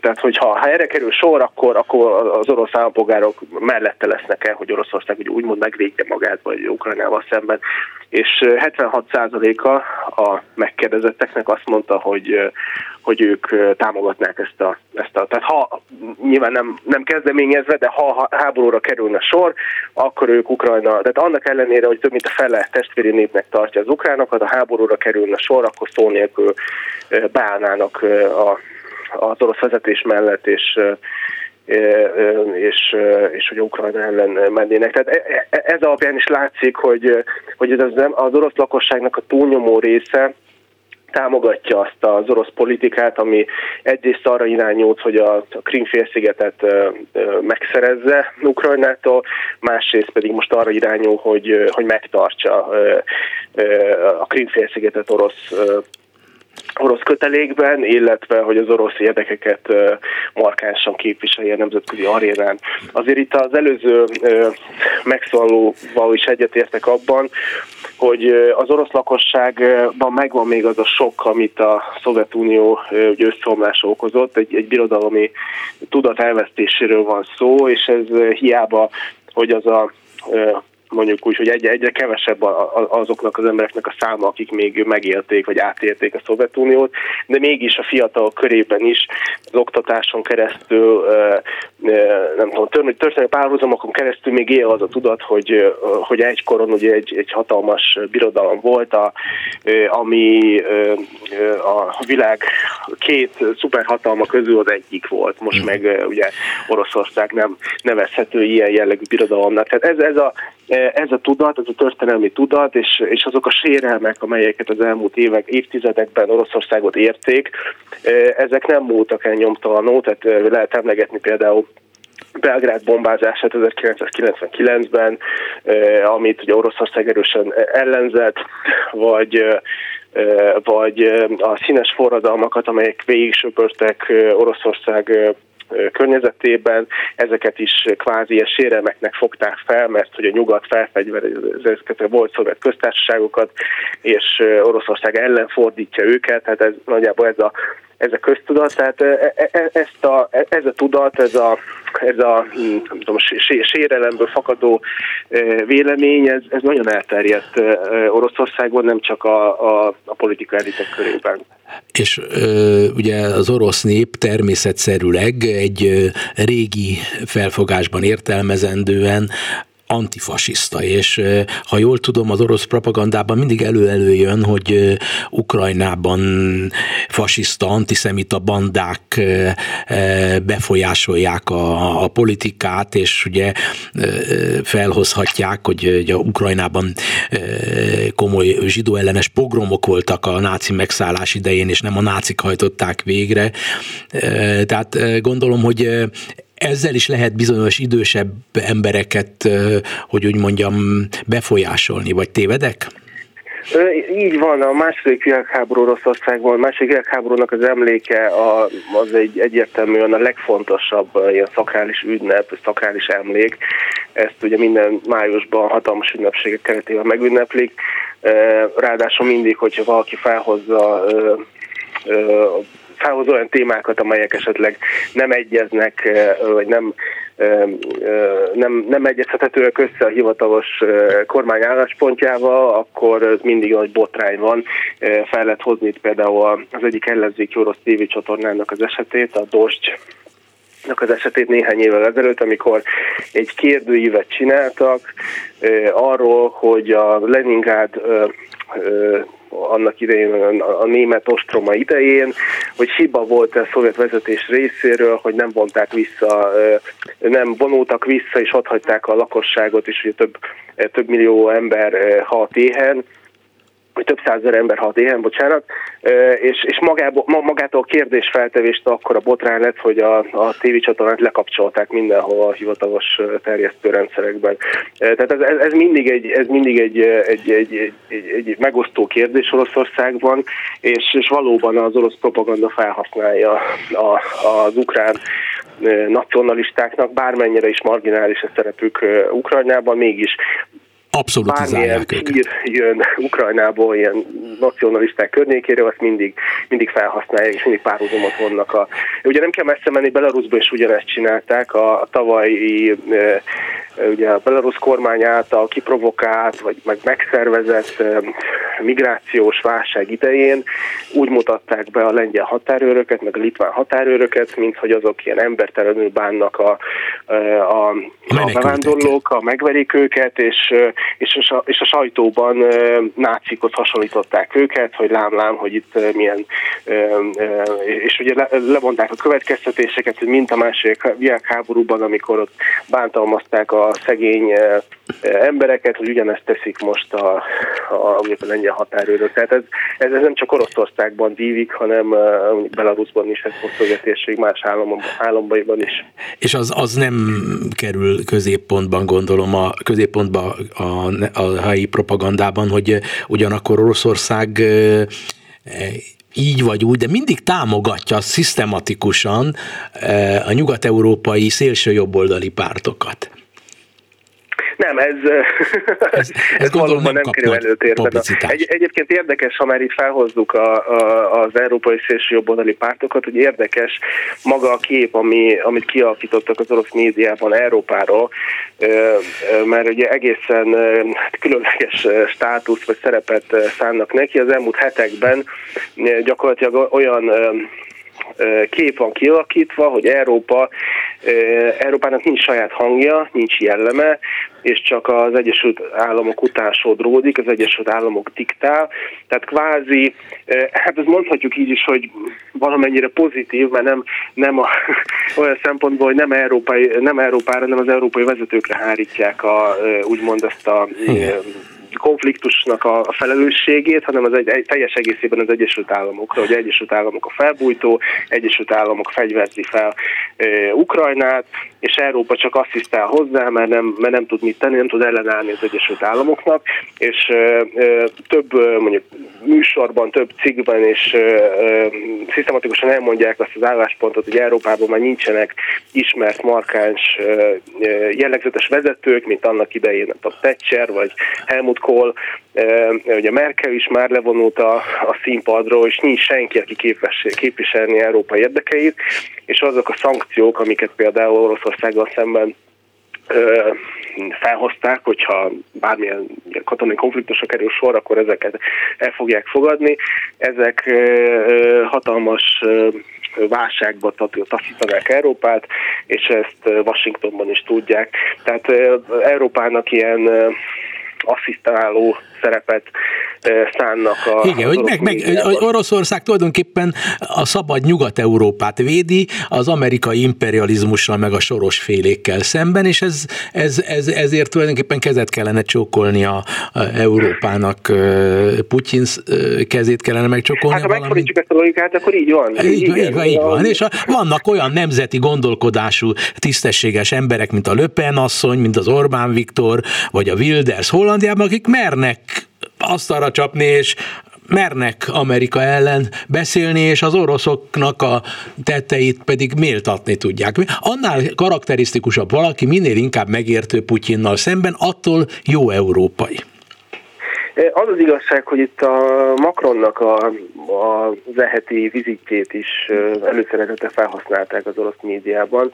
tehát, hogyha ha erre kerül sor, akkor, akkor az orosz állampolgárok mellette lesznek el, hogy Oroszország úgy, úgymond megvédje magát, vagy Ukrajnával szemben. És 76%-a a megkérdezetteknek azt mondta, hogy, hogy ők támogatnák ezt a, ezt a tehát ha nyilván nem, nem kezdeményezve, de ha háborúra kerülne sor, akkor ők Ukrajna, tehát annak ellenére, hogy több mint a fele testvéri népnek tartja az ukránokat, a háborúra kerülne sor, akkor szó nélkül beállnának a az orosz vezetés mellett, és és, és hogy Ukrajna ellen mennének. Tehát e, e, ez alapján is látszik, hogy, hogy az, az orosz lakosságnak a túlnyomó része támogatja azt az orosz politikát, ami egyrészt arra irányult, hogy a Krimfélszigetet megszerezze Ukrajnától, másrészt pedig most arra irányul, hogy, hogy megtartsa a Krimfélszigetet orosz orosz kötelékben, illetve hogy az orosz érdekeket markánsan képviselje a nemzetközi arénán. Azért itt az előző megszólalóval is egyetértek abban, hogy az orosz lakosságban megvan még az a sok, amit a Szovjetunió összeomlása okozott, egy, egy birodalmi tudat elvesztéséről van szó, és ez hiába, hogy az a mondjuk úgy, hogy egyre, egyre kevesebb azoknak az embereknek a száma, akik még megélték vagy átélték a Szovjetuniót, de mégis a fiatalok körében is az oktatáson keresztül, nem tudom, történelmi párhuzamokon keresztül még él az a tudat, hogy, hogy egykoron ugye egy, egy hatalmas birodalom volt, a, ami a világ két szuperhatalma közül az egyik volt. Most hmm. meg ugye Oroszország nem nevezhető ilyen jellegű birodalomnak. Tehát ez, ez a ez a tudat, ez a történelmi tudat, és, és azok a sérelmek, amelyeket az elmúlt évek, évtizedekben Oroszországot érték, ezek nem múltak el nyomtalanul, tehát lehet emlegetni például Belgrád bombázását 1999-ben, amit ugye Oroszország erősen ellenzett, vagy vagy a színes forradalmakat, amelyek végig söpörtek Oroszország környezetében, ezeket is kvázi ilyen sérelmeknek fogták fel, mert hogy a nyugat felfegyverezett a volt szovjet köztársaságokat, és Oroszország ellen fordítja őket, tehát ez nagyjából ez a ez a köztudat, tehát e, e, e, ezt a, ez a tudat, ez a, ez a nem tudom, sérelemből fakadó vélemény, ez, ez nagyon elterjedt Oroszországban, nem csak a, a, a politika elitek körében. És ugye az orosz nép természetszerűleg egy régi felfogásban értelmezendően antifasiszta, és ha jól tudom, az orosz propagandában mindig elő-előjön, hogy Ukrajnában fasiszta, antiszemita bandák befolyásolják a, a politikát, és ugye felhozhatják, hogy ugye Ukrajnában komoly zsidó pogromok voltak a náci megszállás idején, és nem a nácik hajtották végre. Tehát gondolom, hogy ezzel is lehet bizonyos idősebb embereket, hogy úgy mondjam, befolyásolni, vagy tévedek? Így van, a második világháború Oroszországban, a második világháborúnak az emléke a, az egy egyértelműen a legfontosabb ilyen szakrális ünnep, szakrális emlék. Ezt ugye minden májusban hatalmas ünnepségek keretében megünneplik. Ráadásul mindig, hogyha valaki felhozza felhoz olyan témákat, amelyek esetleg nem egyeznek, vagy nem nem, nem egyeztethetőek össze a hivatalos kormány álláspontjával, akkor mindig nagy botrány van. Fel lehet hozni itt például az egyik ellenzéki orosz tévécsatornának az esetét, a Dosgy az esetét néhány évvel ezelőtt, amikor egy kérdőívet csináltak arról, hogy a Leningrád annak idején, a német ostroma idején, hogy hiba volt a szovjet vezetés részéről, hogy nem vonták vissza, nem vonultak vissza, és ott hagyták a lakosságot, és hogy több, több millió ember halt éhen, hogy több százezer ember halt éhen, bocsánat, és, és magából, magától a kérdésfeltevést akkor a botrány lett, hogy a, a tévécsatornát lekapcsolták mindenhol a hivatalos terjesztőrendszerekben. Tehát ez, ez, ez mindig, egy, ez mindig egy, egy, egy, egy, egy, egy megosztó kérdés Oroszországban, és, és valóban az orosz propaganda felhasználja a, az ukrán nacionalistáknak, bármennyire is marginális a szerepük Ukrajnában, mégis abszolutizálják őket. jön Ukrajnából ilyen nacionalisták környékére, azt mindig, mindig felhasználják, és mindig párhuzamot vonnak. A, ugye nem kell messze menni, Belarusba is ugyanezt csinálták, a, a tavalyi ugye a belarusz kormány által kiprovokált, vagy meg megszervezett migrációs válság idején úgy mutatták be a lengyel határőröket, meg a litván határőröket, mint hogy azok ilyen embertelenül bánnak a, a, a bevándorlók, a megverik őket, és, és, a, és a sajtóban nácikot hasonlították őket, hogy lám-lám, hogy itt milyen, és ugye le, levonták a következtetéseket, hogy mint a második világháborúban, amikor ott bántalmazták a szegény embereket, hogy ugyanezt teszik most a, a, a lengyel határőrök. Tehát ez, ez, ez nem csak Oroszországban dívik, hanem Belarusban is, ez most más államban, is. És az, az nem kerül középpontban, gondolom, a középpontban a, a helyi propagandában, hogy ugyanakkor Oroszország így vagy úgy, de mindig támogatja szisztematikusan a nyugat-európai szélső jobboldali pártokat. Nem, ez, ez, ez valóban nem, nem kerül előtérbe. Egy, egyébként érdekes, ha már itt felhozzuk a, a, az európai szélső jobboldali pártokat, hogy érdekes maga a kép, ami, amit kialakítottak az orosz médiában Európáról, mert ugye egészen különleges státusz vagy szerepet szánnak neki. Az elmúlt hetekben gyakorlatilag olyan kép van kialakítva, hogy Európa, Európának nincs saját hangja, nincs jelleme, és csak az Egyesült Államok után sodródik, az Egyesült Államok diktál. Tehát kvázi, hát ezt mondhatjuk így is, hogy valamennyire pozitív, mert nem, nem a, olyan szempontból, hogy nem, európai, nem Európára, nem az európai vezetőkre hárítják a, úgymond ezt a Igen konfliktusnak a, felelősségét, hanem az egy, egy teljes egészében az Egyesült Államokra, hogy Egyesült Államok a felbújtó, Egyesült Államok fegyverzi fel e, Ukrajnát, és Európa csak asszisztál hozzá, mert nem, mert nem tud mit tenni, nem tud ellenállni az Egyesült Államoknak, és e, több mondjuk műsorban, több cikkben és e, e, szisztematikusan elmondják azt az álláspontot, hogy Európában már nincsenek ismert, markáns, e, jellegzetes vezetők, mint annak idején a Thatcher vagy Helmut Kohl, ugye Merkel is már levonult a, a színpadról, és nincs senki, aki képes, képviselni Európa érdekeit, és azok a szankciók, amiket például Oroszországgal szemben felhozták, hogyha bármilyen katonai konfliktusra kerül sor, akkor ezeket el fogják fogadni. Ezek hatalmas válságba taszítanák Európát, és ezt Washingtonban is tudják. Tehát Európának ilyen asszisztáló szerepet szánnak a Igen, hogy meg, meg Oroszország tulajdonképpen a szabad Nyugat-Európát védi az amerikai imperializmussal meg a soros félékkel szemben, és ez, ez, ez, ezért tulajdonképpen kezet kellene csókolni a, a Európának, Putyin kezét kellene megcsókolni. Hát ha megfordítjuk ezt a logikát, akkor így van. Így, így, van, így van, így van. És a, vannak olyan nemzeti gondolkodású, tisztességes emberek, mint a Löpen asszony, mint az Orbán Viktor, vagy a Wilders Hollandiában, akik mernek asztalra csapni, és mernek Amerika ellen beszélni, és az oroszoknak a tetteit pedig méltatni tudják. Annál karakterisztikusabb valaki, minél inkább megértő Putyinnal szemben, attól jó európai. Az az igazság, hogy itt a Macronnak a, a zeheti vizitjét is előszeretete felhasználták az orosz médiában.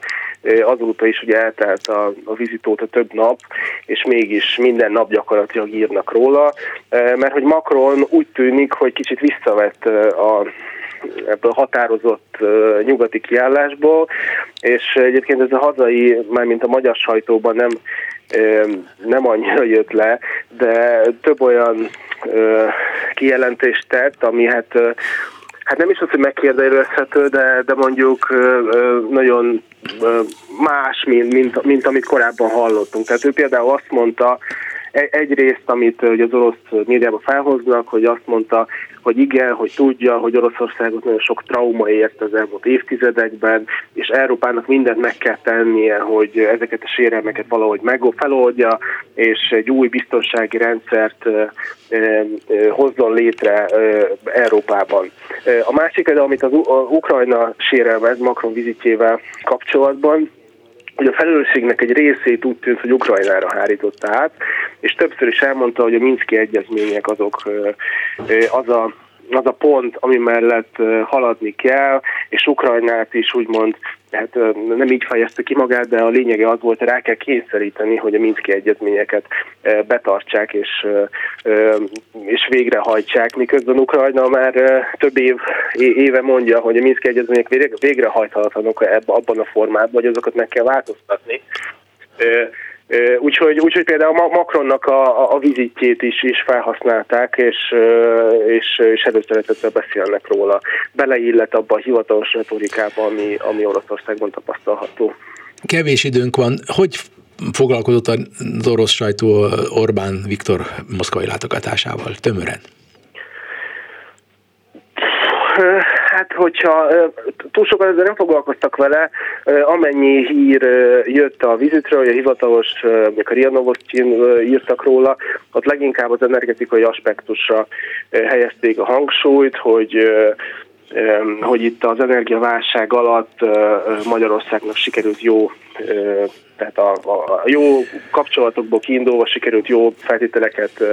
Azóta is ugye eltelt a, a vizitóta több nap, és mégis minden nap gyakorlatilag írnak róla, mert hogy Macron úgy tűnik, hogy kicsit visszavett a ebből határozott nyugati kiállásból, és egyébként ez a hazai, mármint a magyar sajtóban nem, nem annyira jött le, de több olyan kijelentést tett, ami hát hát nem is az, hogy megkérdezhető, de, de mondjuk nagyon más, mint, mint, mint amit korábban hallottunk. Tehát ő például azt mondta, e, egyrészt, amit ugye az orosz médiában felhoznak, hogy azt mondta, hogy igen, hogy tudja, hogy Oroszországot nagyon sok trauma ért az elmúlt évtizedekben, és Európának mindent meg kell tennie, hogy ezeket a sérelmeket valahogy meg feloldja, és egy új biztonsági rendszert hozzon létre Európában. A másik, amit az Ukrajna sérelmez Macron vizitjével kapcsolatban, hogy a felelősségnek egy részét úgy tűnt, hogy Ukrajnára hárította át, és többször is elmondta, hogy a Minszki egyezmények azok az a az a pont, ami mellett haladni kell, és Ukrajnát is úgymond, hát nem így fejezte ki magát, de a lényege az volt, hogy rá kell kényszeríteni, hogy a Minszki egyezményeket betartsák és, és végrehajtsák, miközben Ukrajna már több év, éve mondja, hogy a Minszki egyezmények végrehajthatatlanok abban a formában, hogy azokat meg kell változtatni. Úgyhogy, úgyhogy például Macronnak a, a vizitjét is, is felhasználták, és, és, és előszeretettel beszélnek róla. Beleillet abba a hivatalos retorikába, ami, ami Oroszországban tapasztalható. Kevés időnk van. Hogy foglalkozott az orosz sajtó Orbán Viktor moszkvai látogatásával tömören? Hát, hogyha túl sokan ezzel nem foglalkoztak vele, amennyi hír jött a vizitről, hogy a hivatalos, a Ria Novostin írtak róla, ott leginkább az energetikai aspektusra helyezték a hangsúlyt, hogy hogy itt az energiaválság alatt Magyarországnak sikerült jó tehát a, a jó kapcsolatokból kiindulva sikerült jó feltételeket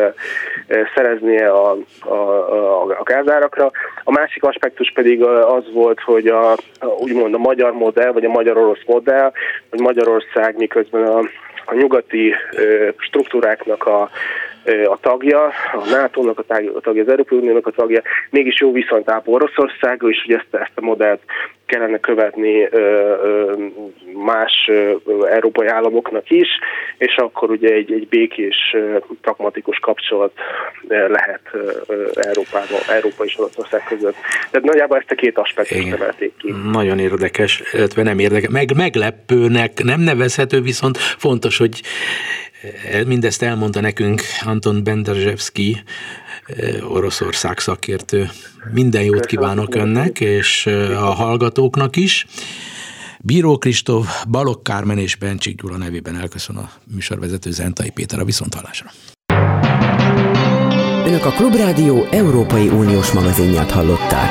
szereznie a, a, a, a gázárakra. A másik aspektus pedig az volt, hogy a, úgymond a magyar modell, vagy a magyar-orosz modell, hogy Magyarország miközben a, a nyugati struktúráknak a a tagja, a NATO-nak a tagja, az Európai Uniónak a tagja, mégis jó viszonyt ápol Oroszországgal, és hogy ezt, ezt a modellt kellene követni más európai államoknak is, és akkor ugye egy, egy békés, pragmatikus kapcsolat lehet Európában, Európa és Oroszország között. Tehát nagyjából ezt a két aspektust emelték ki. Nagyon érdekes, illetve nem érdekes, meg meglepőnek nem nevezhető, viszont fontos, hogy Mindezt elmondta nekünk Anton Benderzsevski, Oroszország szakértő. Minden jót kívánok önnek, és a hallgatóknak is. Bíró Kristóf, Balok Kármen és Bencsik Gyula nevében elköszön a műsorvezető Zentai Péter a viszonthallásra. Önök a Klubrádió Európai Uniós magazinját hallották.